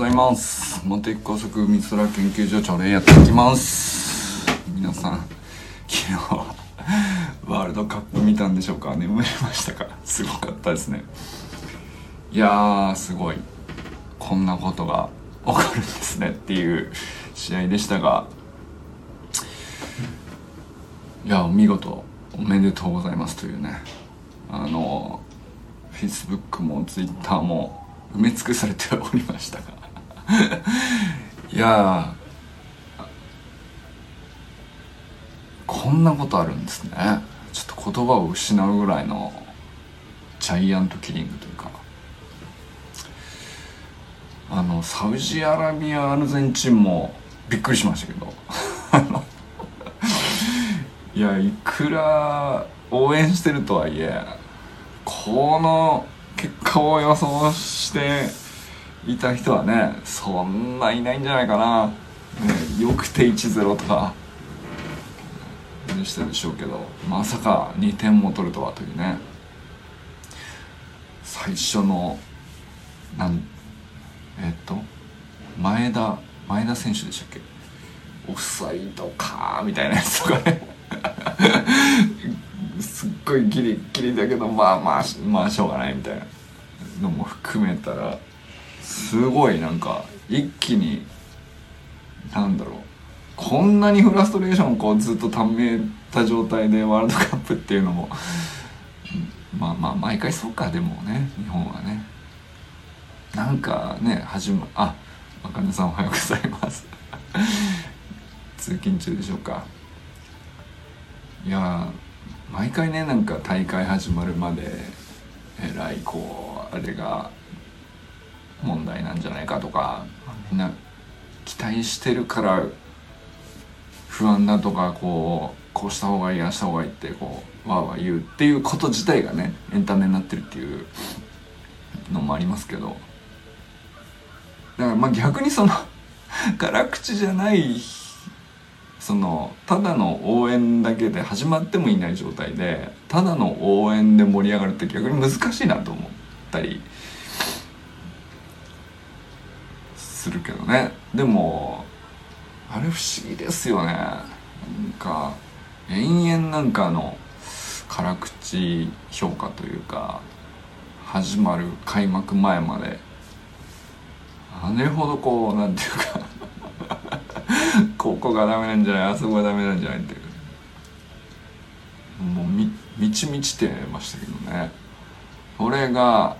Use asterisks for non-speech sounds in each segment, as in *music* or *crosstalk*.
ございます。茂木高速美空研究所長でやっていきます。皆さん昨日ワールドカップ見たんでしょうか？眠れましたか？すごかったですね。いやーすごい。こんなことが起こるんですねっていう試合でしたが。いや見事おめでとうございますというね。あの Facebook も Twitter も埋め尽くされておりましたが。いやこんなことあるんですね。ちょっと言葉を失うぐらいのジャイアントキリングというか。あのサウジアラビアアルゼンチンもびっくりしましたけど。*laughs* いやいくら応援してるとはいえこの結果を予想していた人はねそんないないんじゃないかな、ね、よくて1-0とか。でしたでしょうけどまさか2点も取るとはというね。最初のなんえっと前田前田選手でしたっけ？オフサイドかみたいなやつとかね。*laughs* すっごいギリギリだけどまあまあまあしょうがないみたいなのも含めたらすごいなんか一気になんだろう。こんなにフラストレーションをこうずっとためた状態でワールドカップっていうのも。まあまあ毎回そうかでもね日本はね。なんかね始まああかねさんおはようございます。通勤中でしょうか。いや毎回ねなんか大会始まるまでえらいこうあれが問題なんじゃないかとかみんな期待してるから不安だとかこうこうした方がいいああした方がいいってこうわーわー言うっていうこと自体がねエンタメになってるっていうのもありますけど。だからまあ逆にその *laughs* 辛口じゃないそのただの応援だけで始まってもいない状態でただの応援で盛り上がるって逆に難しいなと思ったりするけどね。でもあれ不思議ですよね。なんか延々なんかの辛口評価というか始まる開幕前まであれほどこうなんていうかここがダメなんじゃないあそこがダメなんじゃないってもうみ満ち満ちてましたけどね。これが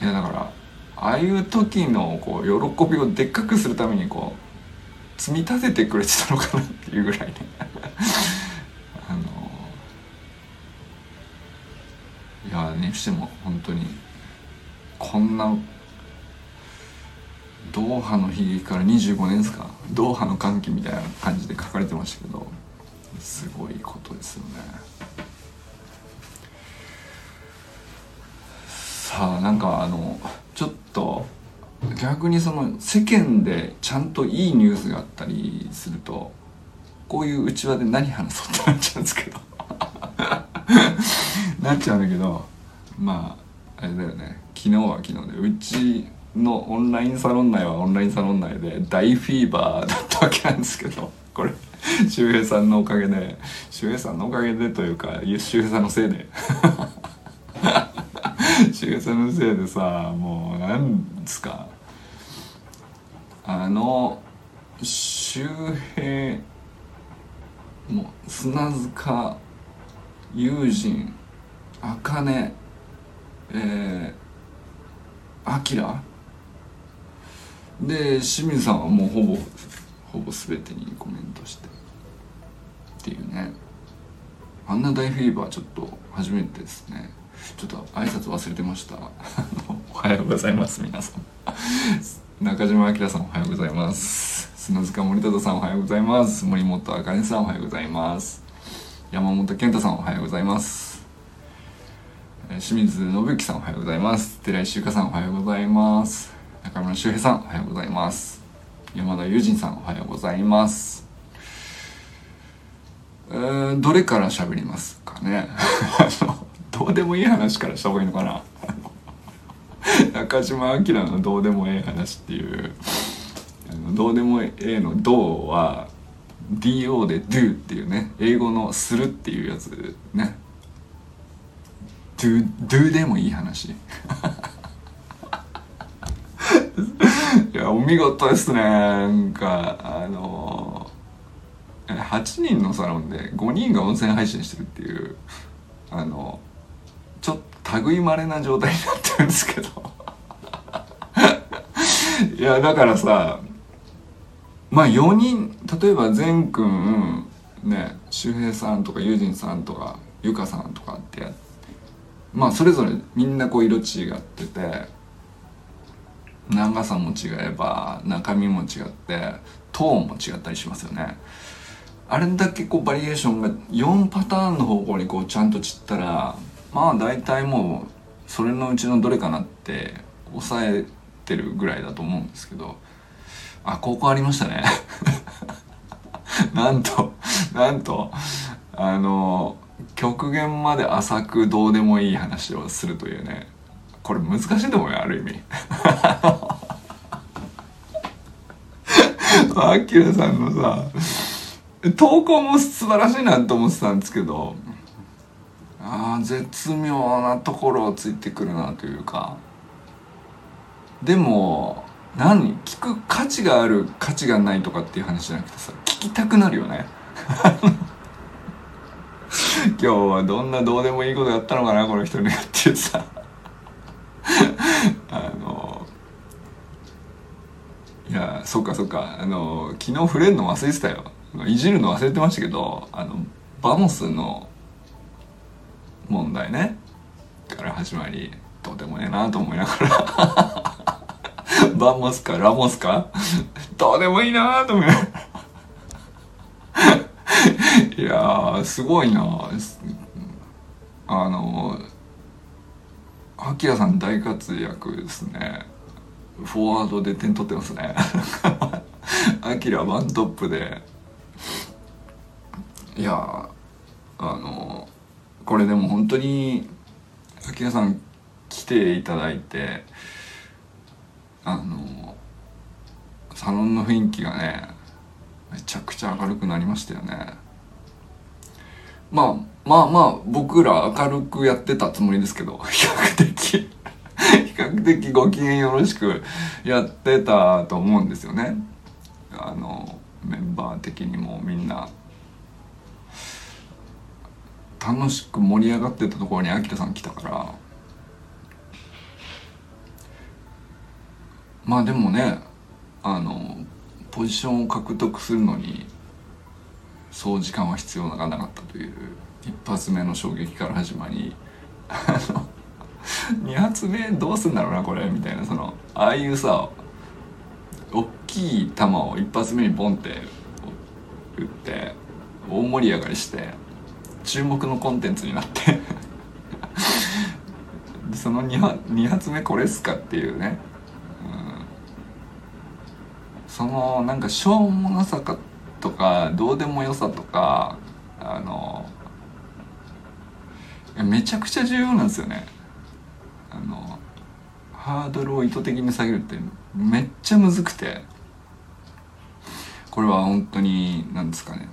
いやだからああいう時のこう喜びをでっかくするためにこう積み立ててくれてたのかなっていうぐらいね。*laughs* あのいやにしても本当にこんなドーハの悲劇から25年ですかドーハの歓喜みたいな感じで書かれてましたけどすごいことですよね。さあなんかあのちょっと逆にその世間でちゃんといいニュースがあったりするとこういううちわで何話そうってなっちゃうんですけど。*laughs* なっちゃうんだけどまああれだよね。昨日は昨日でうちのオンラインサロン内はオンラインサロン内で大フィーバーだったわけなんですけどこれ周平さんのおかげで周平さんのおかげでというか周平さんのせいで。周平さんのせいでさもうなんですか。あの周平もう砂塚友人茜えー、アキラ。で清水さんはもうほぼほぼ全てにコメントして。っていうね。あんな大フィーバーちょっと初めてですね。ちょっと挨拶忘れてました。*laughs* おはようございます皆さん。中島明さんおはようございます。砂塚森忠さんおはようございます。森本茜さんおはようございます。山本健太さんおはようございます。清水信之さんおはようございます。寺井修香さんおはようございます。中村修平さんおはようございます。山田友人さんおはようございます。えー、どれから喋りますかね *laughs* どうでもいい話からした方がいいのかな。*laughs* 中島明の「どうでもええ話」っていう。あのどうでもええの「どう」は DO で do っていうね。英語の「する」っていうやつね。do, do でもいい話。*laughs* いやお見事ですね。なんかあの8人のサロンで5人が音声配信してるっていうあの類まれな状態になってるんですけど。*laughs* いやだからさまあ4人例えば善くんね周平さんとか友人さんとかゆかさんとかってまあそれぞれみんなこう色違ってて長さも違えば中身も違ってトーンも違ったりしますよね。あれだけこうバリエーションが4パターンの方向にこうちゃんと散ったらまあ大体もうそれのうちのどれかなって抑えてるぐらいだと思うんですけどあここありましたね。*laughs* なんとなんとあの極限まで浅くどうでもいい話をするというねこれ難しいと思うよある意味。*laughs* アキラさんのさ投稿も素晴らしいなと思ってたんですけどあ絶妙なところをついてくるなというか。でも何？聞く価値がある価値がないとかっていう話じゃなくてさ聞きたくなるよね。*laughs* 今日はどんなどうでもいいことやったのかなこの人ねってさ。*laughs* あのいやそっかそっか。あの昨日触れるの忘れてたよ。いじるの忘れてましたけどあのバモスの問題ね。から始まりどうでもねえなと思いながら。*laughs* バモスかラモスか。どうでもいいなと思いながら。*laughs* いやすごいな。あのアキラさん大活躍ですね。フォワードで点取ってますね。*laughs* アキラワントップで。いやあのこれでも本当にアキラさん来ていただいてあのサロンの雰囲気がねめちゃくちゃ明るくなりましたよね。まあまあまあ僕ら明るくやってたつもりですけど *laughs* 比較的。*laughs* 比較的ご機嫌よろしくやってたと思うんですよね。あのメンバー的にもみんな。楽しく盛り上がってたところに秋田さん来たから。まあでもねあのポジションを獲得するのにそう時間は必要ながなかったという一発目の衝撃から始まりあの2発目どうすんだろうなこれみたいなそのああいうさ大きい球を一発目にボンって打って大盛り上がりして注目のコンテンツになって。*laughs* その 2, 発2発目これっすかっていうね、うん、そのなんかしょうもなさかとかどうでもよさとかあのめちゃくちゃ重要なんですよね。あのハードルを意図的に下げるってめっちゃむずくて。これは本当に何ですかね。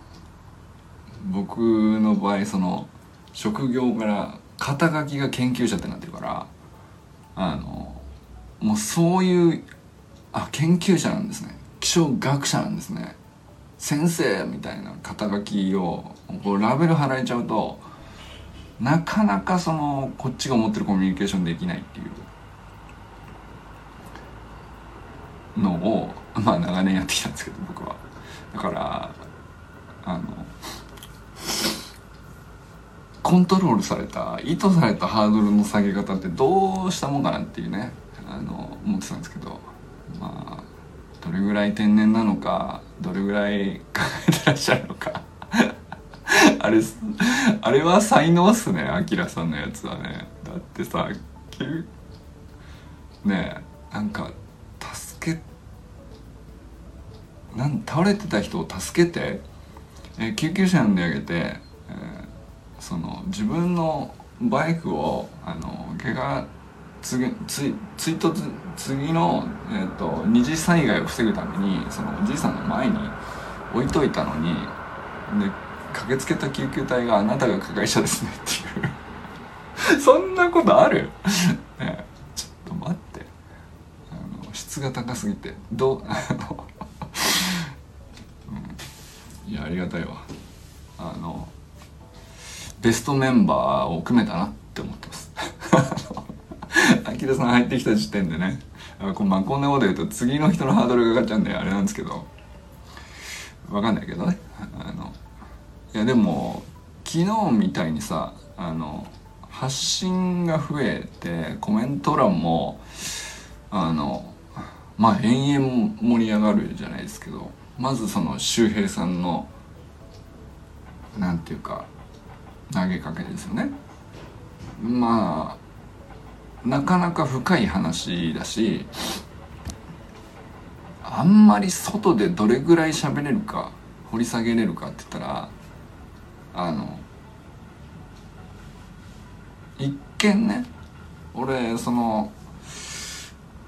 僕の場合その職業から肩書きが研究者ってなってるからあのもうそういうあ研究者なんですね。気象学者なんですね。先生みたいな肩書きをこうラベル貼られちゃうとなかなかそのこっちが思ってるコミュニケーションできないっていう。のをまあ長年やってきたんですけど僕は。だからあのコントロールされた意図されたハードルの下げ方ってどうしたもんかなっていうねあの思ってたんですけどまあどれぐらい天然なのかどれぐらい考えてらっしゃるのか *laughs* あれあれは才能っすねあきらさんのやつはね。だってさねえなんか助けなん倒れてた人を助けて、え救急車呼んであげて、その自分のバイクをあの怪我次つ追突次の、えーと、二次災害を防ぐためにそのおじいさんの前に置いといたのにで駆けつけた救急隊が「あなたが加害者ですね」っていう。*laughs* そんなことある、ね、ちょっと待って。あの質が高すぎて。どう *laughs* あの、うん、いやありがたいわ。あのベストメンバーを組めたなって思ってます。*laughs* アキラさん入ってきた時点でねあこ,、まあ、こんなこと言うと次の人のハードルが上がっちゃうんであれなんですけど。わかんないけどね。あのいやでも昨日みたいにさあの発信が増えてコメント欄もあのまあ延々盛り上がるじゃないですけどまずその周平さんのなんていうか投げかけですよね。まあなかなか深い話だしあんまり外でどれぐらい喋れるか掘り下げれるかって言ったらあの一見ね俺その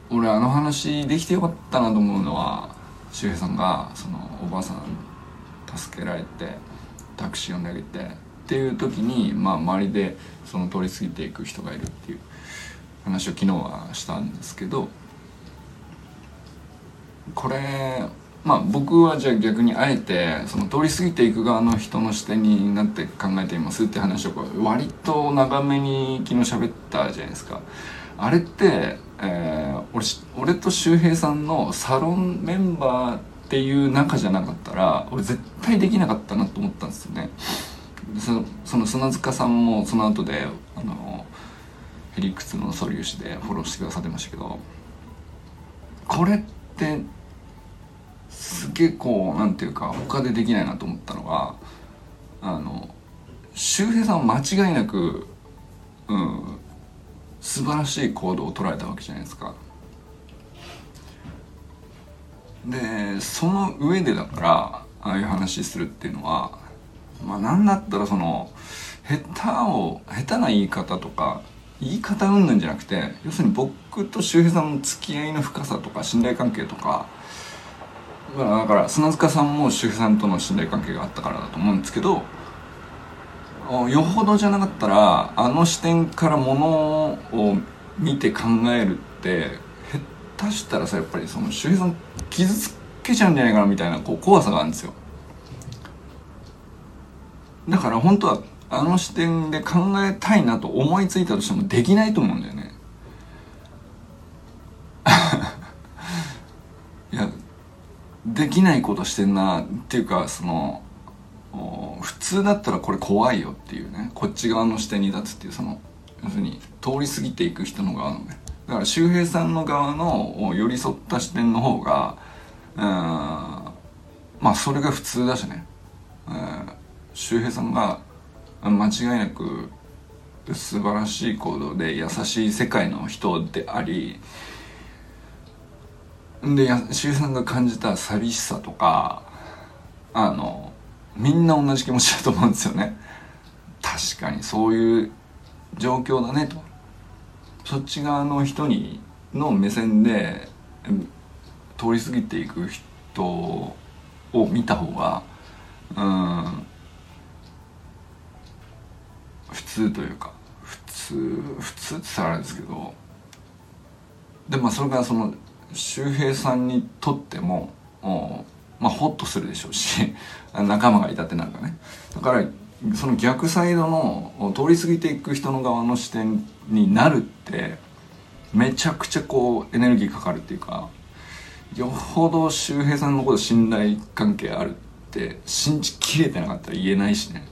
俺あの話できてよかったなと思うのは周平さんがそのおばあさん助けられてタクシー呼んであげてっていう時に、まあ、周りでその通り過ぎていく人がいるっていう話を昨日はしたんですけどこれまあ僕はじゃあ逆にあえてその通り過ぎていく側の人の視点になって考えていますって話を割と長めに昨日喋ったじゃないですか。あれって、えー、俺俺と周平さんのサロンメンバーっていう仲じゃなかったら俺絶対できなかったなと思ったんですよね。そその砂塚さんもその後であのヘリクツの素粒子でフォローしてくださってましたけどこれってすげえこうなんていうか他でできないなと思ったのがあの周平さんは間違いなくうん素晴らしい行動を捉えたわけじゃないですか。でその上でだからああいう話するっていうのはまあ何だったらその下手を下手な言い方とか言い方うんぬんじゃなくて要するに僕と周平さんの付き合いの深さとか信頼関係とかまあだから砂塚さんも周平さんとの信頼関係があったからだと思うんですけどよほどじゃなかったらあの視点からものを見て考えるって下手したらさやっぱりその周平さん傷つけちゃうんじゃないかなみたいなこう怖さがあるんですよ。だから本当はあの視点で考えたいなと思いついたとしてもできないと思うんだよね。*laughs* いやできないことしてんなっていうかその普通だったらこれ怖いよっていうね。こっち側の視点に立つっていうその要するに通り過ぎていく人の側のね。だから周平さんの側の寄り添った視点の方がうんまあそれが普通だしね、うん。周平さんが間違いなく素晴らしい行動で優しい世界の人でありで周平さんが感じた寂しさとかあのみんな同じ気持ちだと思うんですよね。確かにそういう状況だねと。そっち側の人にの目線で通り過ぎていく人を見た方がうん普通というか普通普通って言ったらあれですけどでまあそれからその周平さんにとってもまあホッとするでしょうし *laughs* 仲間がいたってなんかね。だからその逆サイドの通り過ぎていく人の側の視点になるってめちゃくちゃこうエネルギーかかるっていうかよほど周平さんのこと信頼関係あるって信じきれてなかったら言えないしね。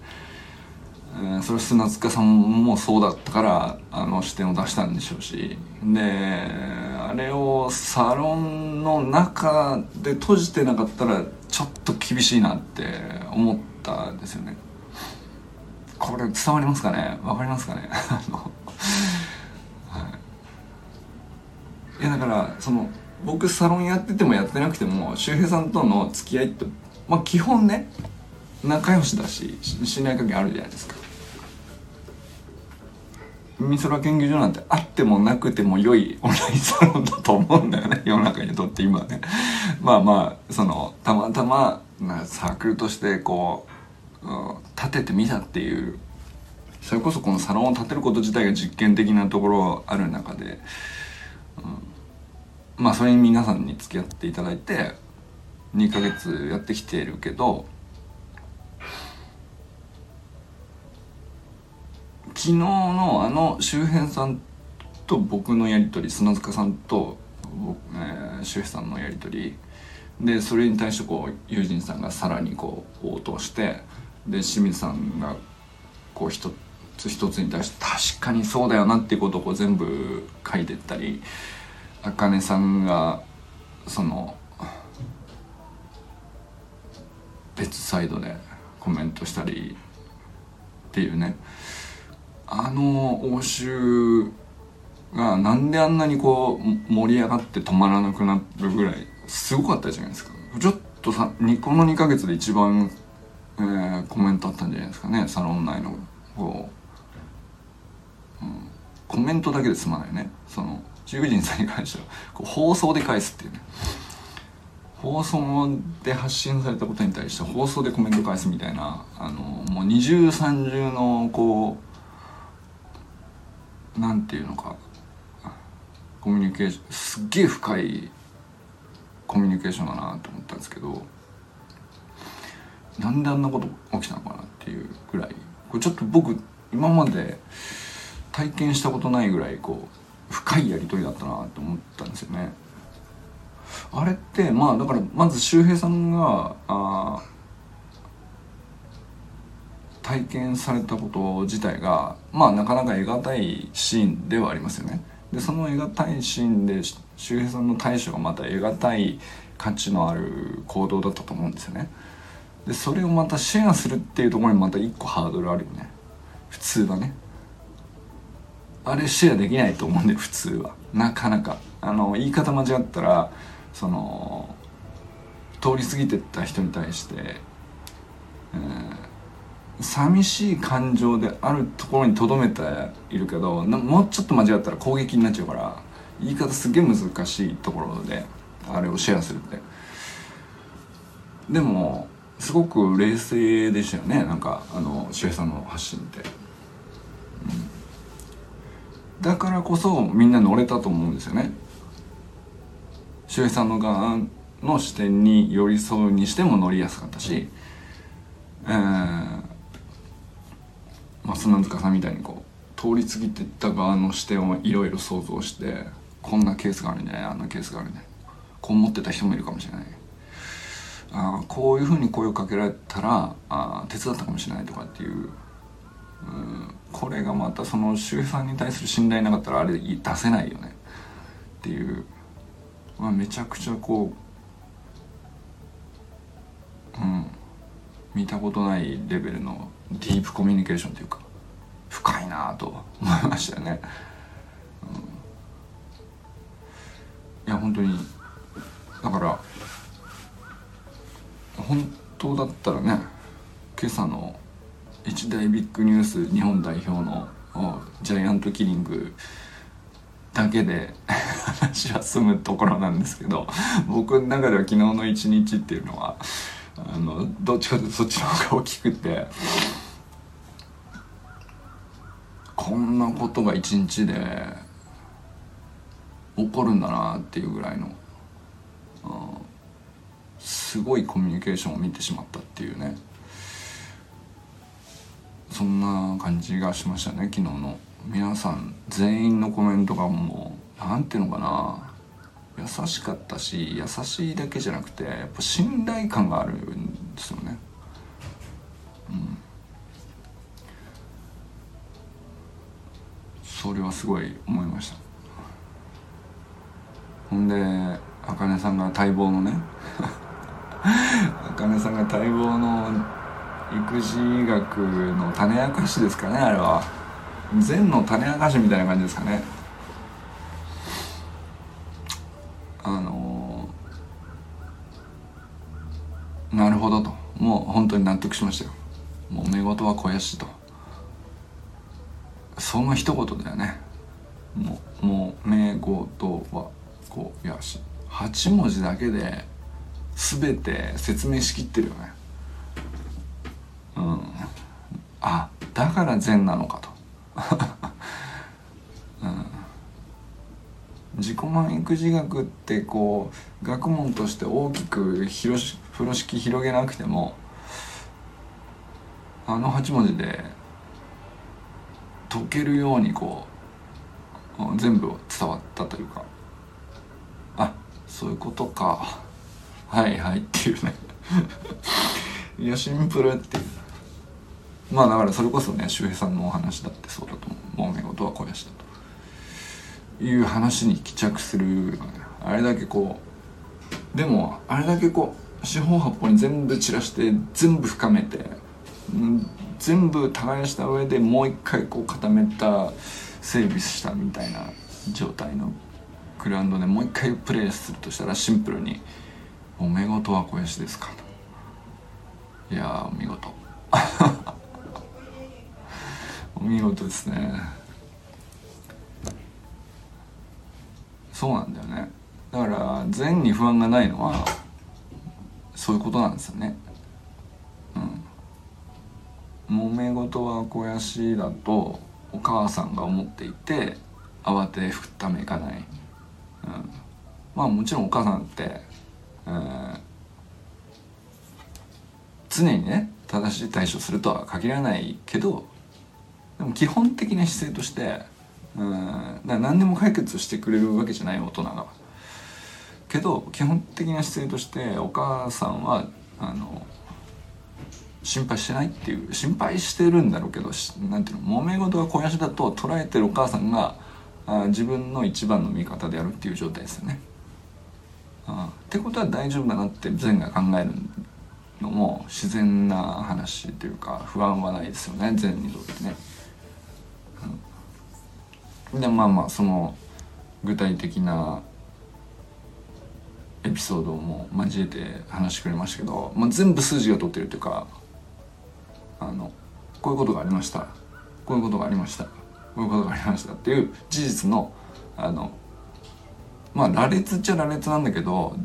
えー、それは砂塚さんもそうだったからあの視点を出したんでしょうし。であれをサロンの中で閉じてなかったらちょっと厳しいなって思ったんですよね。これ伝わりますかね？わかりますかね？*laughs* はい、いやだからその僕サロンやっててもやってなくても周平さんとの付き合いってまあ基本ね仲良しだし信頼関係あるじゃないですか。美空研究所なんてあってもなくても良いオンラインサロンだと思うんだよね。*laughs* 世の中にとって今ね。まあまあそのたまたまサークルとしてこう、うん、立ててみたっていうそれこそこのサロンを建てること自体が実験的なところある中で、うん、まあそれに皆さんに付き合っていただいて2ヶ月やってきてるけど昨日のあの周平さんと僕のやり取り砂塚さんと、えー、周平さんのやり取りでそれに対してこう友人さんがさらにこう応答してで清水さんがこう一つ一つに対して確かにそうだよなっていうことをこう全部書いてったりあかねさんがその別サイドでコメントしたりっていうね。あの応酬がなんであんなにこう盛り上がって止まらなくなるぐらいすごかったじゃないですか。ちょっとさこの2ヶ月で一番、えー、コメントあったんじゃないですかねサロン内のこう、うん、コメントだけで済まないね。その中人さんに関してはこう放送で返すっていうね。放送で発信されたことに対して放送でコメント返すみたいなあのもう二重三重のこうなんていうのかコミュニケーションすっげえ深いコミュニケーションだなと思ったんですけどなんであんなこと起きたのかなっていうぐらいこれちょっと僕今まで体験したことないぐらいこう深いやり取りだったなと思ったんですよね。あれってまあだからまず周平さんがあ体験されたこと自体がまあなかなか得難いシーンではありますよね。でその得難いシーンで周平さんの対処がまた得難い価値のある行動だったと思うんですよね。でそれをまたシェアするっていうところにまた一個ハードルあるよね普通はねあれシェアできないと思うんで普通はなかなかあの言い方間違ったらその通り過ぎてった人に対して、えー、寂しい感情であるところにとどめているけどもうちょっと間違ったら攻撃になっちゃうから言い方すげえ難しいところであれをシェアするって。でもすごく冷静でしたよね。なんかあの周平さんの発信って、うん、だからこそみんな乗れたと思うんですよね。周平さんの側の視点に寄り添うにしても乗りやすかったし、えー、まあ、砂塚さんみたいにこう通り過ぎてった側の視点をいろいろ想像してこんなケースがあるんじゃないあんなケースがあるんじゃないこう思ってた人もいるかもしれない。あこういうふうに声をかけられたらあ手伝ったかもしれないとかっていう、うん、これがまたその周平さんに対する信頼なかったらあれ出せないよね。っていう。まあ、めちゃくちゃこううん見たことないレベルのディープコミュニケーションというか深いなと思いましたね、うん、いや本当にだから本当だったらね今朝の一大ビッグニュース日本代表のジャイアントキリングだけで話は済むところなんですけど僕の中では昨日の一日っていうのはあのどっちかというとそっちの方が大きくてこんなことが一日で起こるんだなっていうぐらいの、すごいコミュニケーションを見てしまったっていうね。そんな感じがしましたね昨日の。皆さん全員のコメントがもう何ていうのかな。優しかったし優しいだけじゃなくてやっぱ信頼感があるんですよね。うん。それはすごい思いました。ほんであかねさんが待望のねあかねさんが待望の育児学の種明かしですかねあれは。禅の種明かしみたいな感じですかね。あのー、なるほどと。もう本当に納得しましたよ。もう寝言は肥やしと。その一言だよね。もうもう名とはこうやし8文字だけで全て説明しきってるよね。うん。あだから善なのかと、*laughs* 自己満育児学ってこう学問として大きく広し風呂敷広げなくてもあの8文字で解けるようにこう全部伝わったというか。あそういうことか。はいはいっていうね。いやシンプルっていう。まあだからそれこそね周平さんのお話だってそうだと思う。揉め事は肥やしだと。いう話に帰着するあれだけこうでもあれだけこう四方八方に全部散らして全部深めて全部耕した上でもう一回こう固めた整備したみたいな状態のグラウンドでもう一回プレーするとしたらシンプルに「おめ事は肥やしですか」と。いやお見事。*laughs* お見事ですね。そうなんだよね。だから善に不安がないのはそういうことなんですよね。揉め事は肥やしだとお母さんが思っていて慌てふっためいかない、うん、まあもちろんお母さんって、えー、常にね正しい対処するとは限らないけどでも基本的な姿勢としてうん。だ何でも解決してくれるわけじゃない大人が。けど基本的な姿勢としてお母さんはあの心配してないっていう心配してるんだろうけどなんていうの揉め事が肥やしだと捉えてるお母さんがあ自分の一番の味方であるっていう状態ですよね。あってことは大丈夫だなって善が考えるのも自然な話というか不安はないですよね善にとってね。でまあまあその具体的なエピソードも交えて話してくれましたけど、まあ、全部数字が取ってるというかあのこういうことがありました。こういうことがありました。こういうことがありました。っていう事実のあのまあ羅列っちゃ羅列なんだけど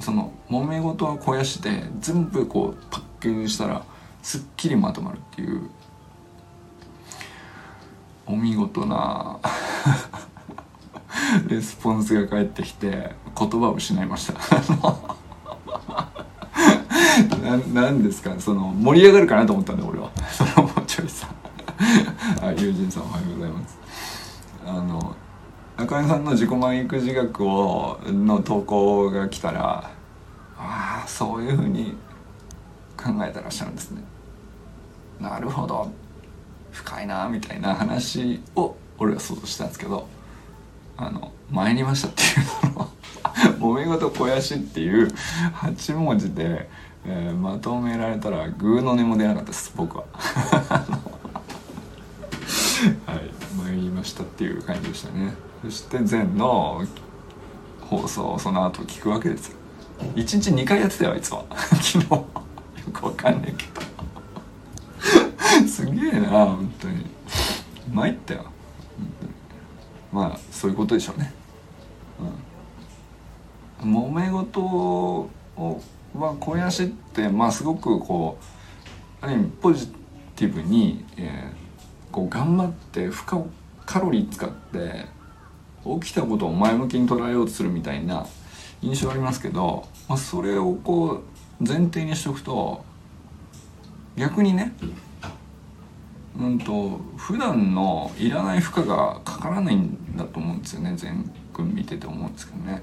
その揉め事は肥やして全部こうパッケージしたらすっきりまとまるっていうお見事なレスポンスが返ってきて言葉を失いました。なんですか？その盛り上がるかなと思ったんだ俺は。*laughs* そのもうちょいさ。あ *laughs* 友人さんおはようございます。あの中根さんの自己満育児学をの投稿が来たらああそういうふうに考えてらっしゃるんですね。なるほど。深いなみたいな話を俺は想像したんですけどあの参りましたっていうの揉め事肥やしっていう8文字でえー、まとめられたらグーの音も出なかったです僕は。*laughs* はい。参りましたっていう感じでしたね。そして前の放送をその後聞くわけですよ。1日2回やってたよあいつは。*laughs* 昨日。よくわかんないけど。すげえな本当に。参ったよ。まあそういうことでしょうね。うん。揉め事をは肥やしってまあすごくこうある意味ポジティブに、えー、こう頑張って負荷をカロリー使って起きたことを前向きに捉えようとするみたいな印象ありますけど、まあ、それをこう前提にしておくと逆にねうんと普段のいらない負荷がかからないんだと思うんですよね全軍見てて思うんですけどね。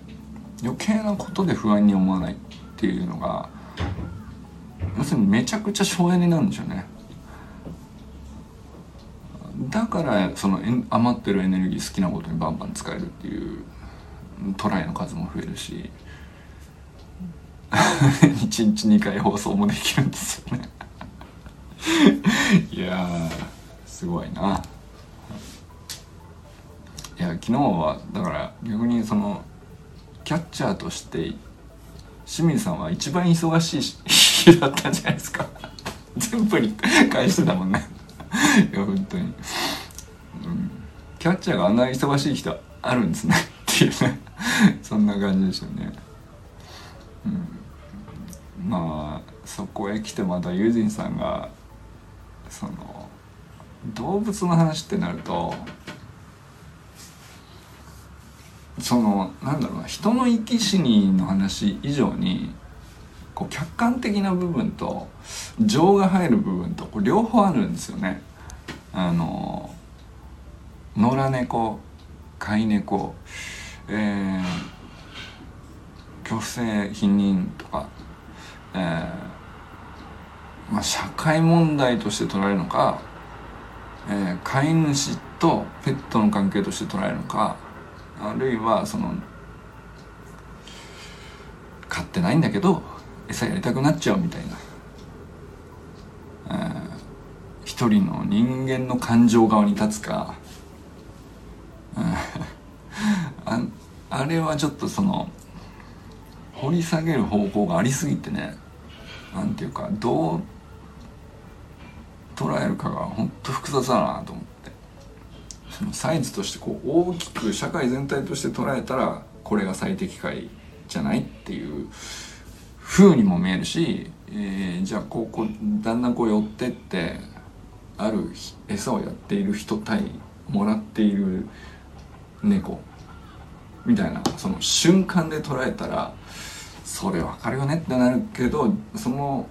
余計なことで不安に思わない。っていうのが要するにめちゃくちゃ省エネなんですよね。だからその余ってるエネルギー好きなことにバンバン使えるっていうトライの数も増えるし *laughs* 1日2回放送もできるんですよね。いやすごいな。いや昨日はだから逆にそのキャッチャーとして清水さんは一番忙しい日だったんじゃないですか。*laughs* 全部に返してたもんね。いや本当に、うん、キャッチャーがあんな忙しい人あるんですねっていうね。そんな感じですよね。うん、まあそこへ来てまたユージンさんがその動物の話ってなるとそのなんだろうな人の生き死にの話以上にこう客観的な部分と情が入る部分とこう両方あるんですよね。あの野良猫飼い猫、えー、虚勢避妊とか、えーまあ、社会問題として捉えるのか、えー、飼い主とペットの関係として捉えるのかあるいはその飼ってないんだけど餌やりたくなっちゃうみたいな、一人の人間の感情側に立つか、ああれはちょっとその掘り下げる方向がありすぎてねなんていうかどう捉えるかが本当複雑だなと思って。そのサイズとしてこう大きく社会全体として捉えたらこれが最適解じゃないっていう風にも見えるし、えー、じゃあこうこうだんだんこう寄ってってある餌をやっている人対もらっている猫みたいなその瞬間で捉えたらそれ分かるよねってなるけどその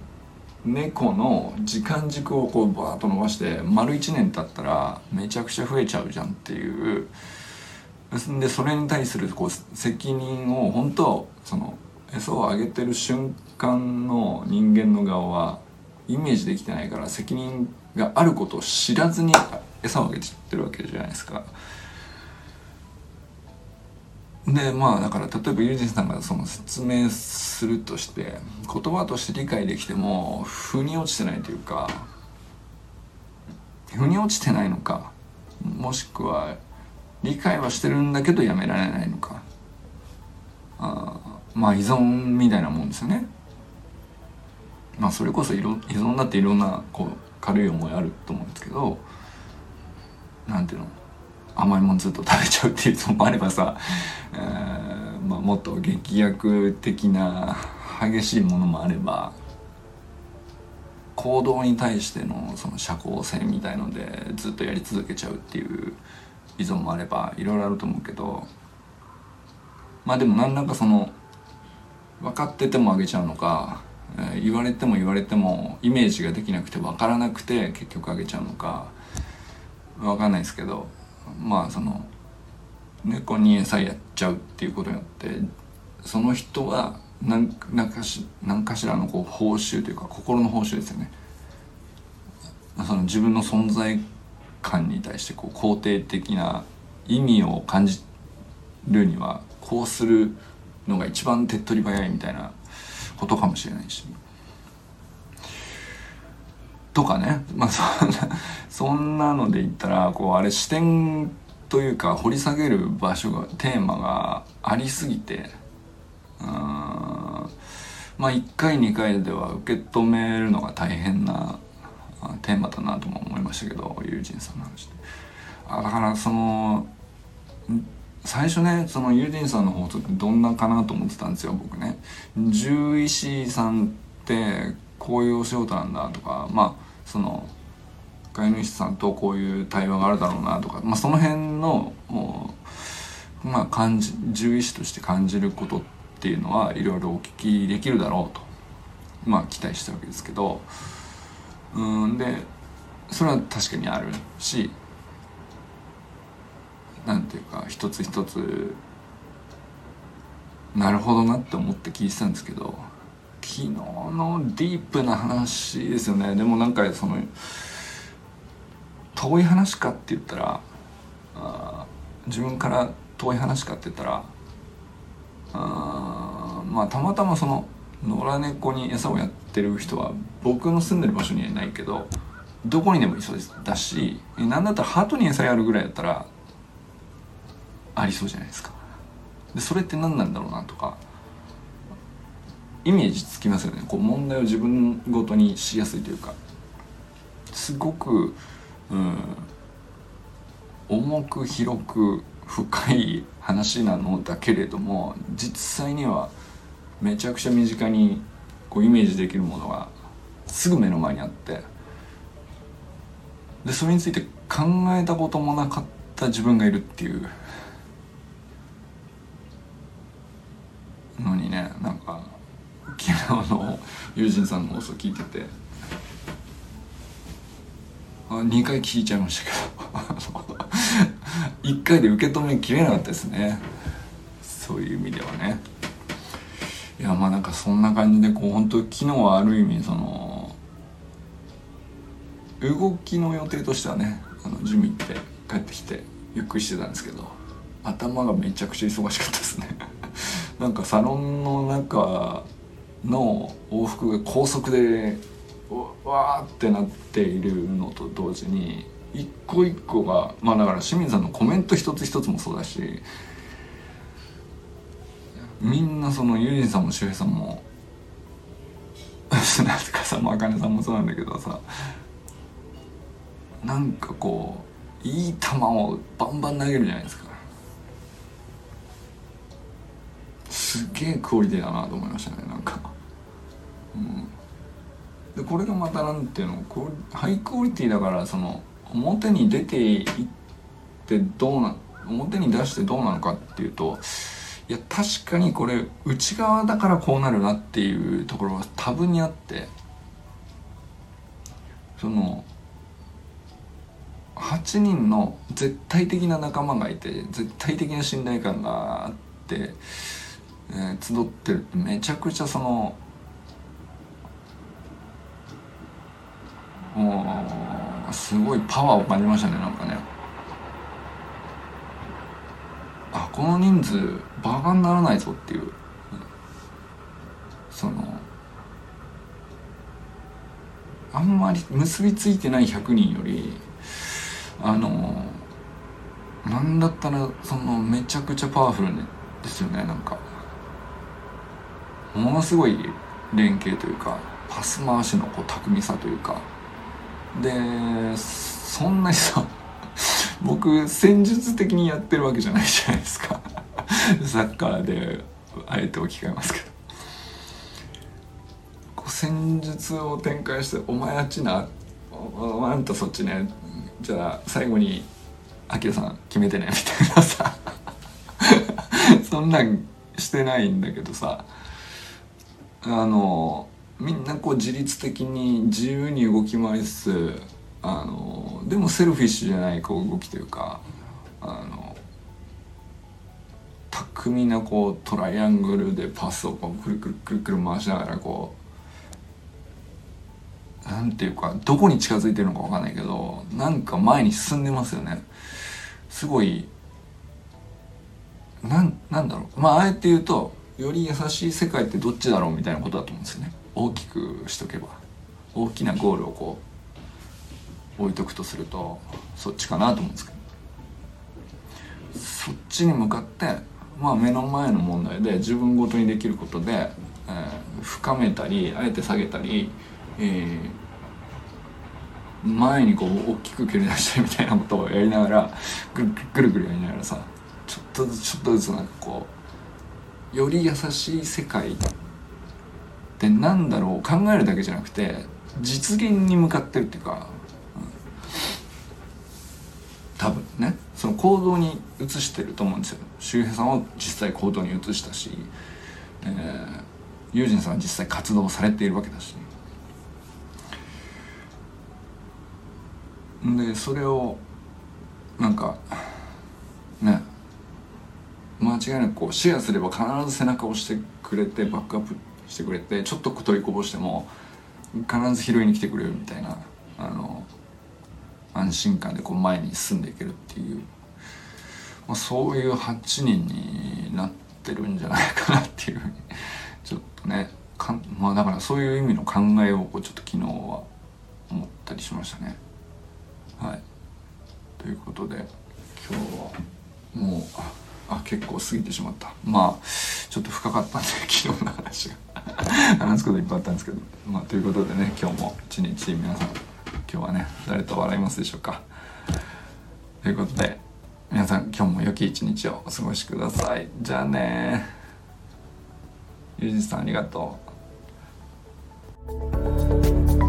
猫の時間軸をこうバーッと伸ばして丸1年経ったらめちゃくちゃ増えちゃうじゃんっていうでそれに対するこう責任を本当その餌をあげてる瞬間の人間の側はイメージできてないから責任があることを知らずに餌をあげてるわけじゃないですか。でまあだから例えばユージンさんがその説明するとして言葉として理解できても腑に落ちてないというか腑に落ちてないのかもしくは理解はしてるんだけどやめられないのか。あまあ依存みたいなもんですよね。まあそれこそ依存だっていろんなこう軽い思いあると思うんですけどなんていうの甘いもんずっと食べちゃうっていうのもあればさ、えーまあ、もっと劇薬的な激しいものもあれば行動に対してのその社交性みたいのでずっとやり続けちゃうっていう依存もあればいろいろあると思うけどまあでも何らかその分かっててもあげちゃうのか、えー、言われても言われてもイメージができなくて分からなくて結局あげちゃうのか分かんないですけどまあその猫に餌やっちゃうっていうことによってその人は何かし何かしらのこう報酬というか心の報酬ですよね。その自分の存在感に対してこう肯定的な意味を感じるにはこうするのが一番手っ取り早いみたいなことかもしれないし。とかね。まあそんなそんなので言ったらこうあれ視点というか掘り下げる場所がテーマがありすぎてうん。まあ1回2回では受け止めるのが大変なテーマだなとも思いましたけど友人さんの話で。あだからその最初ねその友人さんの放送ってどんなかなと思ってたんですよ僕ね。獣医師さんってこういうお仕事なんだとかまあその飼い主さんとこういう対話があるだろうなとか、まあ、その辺のまあ感じ獣医師として感じることっていうのはいろいろお聞きできるだろうとまあ期待したわけですけどうんでそれは確かにあるしなんていうか一つ一つなるほどなって思って聞いてたんですけど昨日のディープな話ですよね。でもなんかその遠い話かって言ったらあ自分から遠い話かって言ったらあまあたまたまその野良猫に餌をやってる人は僕の住んでる場所にはいないけどどこにでもいそうです。だし何だったらハートに餌やるぐらいだったらありそうじゃないですか。でそれって何なんだろうなとかイメージつきますよね。こう問題を自分ごとにしやすいというか。すごく、うん、重く広く深い話なのだけれども実際にはめちゃくちゃ身近にこうイメージできるものがすぐ目の前にあって。でそれについて考えたこともなかった自分がいるっていうのにねなんか昨日の友人さんの放送聞いててあ2回聞いちゃいましたけど。*laughs* 1回で受け止めきれなかったですね。そういう意味ではね。いやまあなんかそんな感じでこう本当昨日はある意味その動きの予定としてはねあのジム行って帰ってきてゆっくりしてたんですけど頭がめちゃくちゃ忙しかったですね。*laughs* なんかサロンの中の往復が高速でわーってなっているのと同時に一個一個がまあだから清水さんのコメント一つ一つもそうだしみんなそのユージさんも周平さんも *laughs* 砂塚さんも茜さんもそうなんだけどさなんかこういい球をバンバン投げるじゃないですか。すげえクオリティだなと思いましたねなんか。うん。でこれがまたなんていうのこハイクオリティだからその表に出ていってどうな表に出してどうなのかっていうといや確かにこれ内側だからこうなるなっていうところは多分にあってその8人の絶対的な仲間がいて絶対的な信頼感があって、えー、集ってるめちゃくちゃそのもうすごいパワーを感じましたねなんかね。あこの人数バカにならないぞっていう。そのあんまり結びついてない100人よりあのなんだったらそのめちゃくちゃパワフルですよねなんか。ものすごい連携というかパス回しのこう巧みさというか。でそんなにさ *laughs* 僕戦術的にやってるわけじゃないじゃないですか。*laughs* サッカーであえて置き換えますけど。戦術を展開して「お前あっちなあんたそっちね。じゃあ最後にアキラさん決めてね」みたいなさ。そんなんしてないんだけどさ。あのみんなこう自律的に自由に動き回りつつあのでもセルフィッシュじゃないこう動きというかあの巧みなこうトライアングルでパスをこうくるくるくるくる回しながらこうなんていうかどこに近づいてるのか分かんないけどなんか前に進んでますよね。すごいなんなんだろう。まああえて言うとより優しい世界ってどっちだろうみたいなことだと思うんですよね。大きくしとけば。大きなゴールをこう置いとくとするとそっちかなと思うんですけど。そっちに向かってまあ目の前の問題で自分ごとにできることで、えー、深めたりあえて下げたり、えー、前にこう大きく蹴り出したりみたいなことをやりながらぐるぐるぐるやりながらさちょっとずつちょっとずつなんかこうより優しい世界ってなんだろう考えるだけじゃなくて実現に向かってるっていうか、うん、多分ね。その行動に移してると思うんですよ。周平さんは実際行動に移したし、えー、ユージンさんは実際活動されているわけだし。でそれをなんか間違いなくこうシェアすれば必ず背中を押してくれてバックアップしてくれてちょっと取りこぼしても必ず拾いに来てくれるみたいなあの安心感でこう前に進んでいけるっていう、まあ、そういう8人になってるんじゃないかなっていうふうにちょっとねかんまあだからそういう意味の考えをこうちょっと昨日は思ったりしましたね。はいということで今日はもうあ結構過ぎてしまった。まあちょっと深かったんで昨日の話が。*laughs* 話すこといっぱいあったんですけど。まあということでね今日も一日皆さん今日はね誰と笑いますでしょうか。ということで皆さん今日も良き一日をお過ごしください。じゃあね。ゆうじさんありがとう。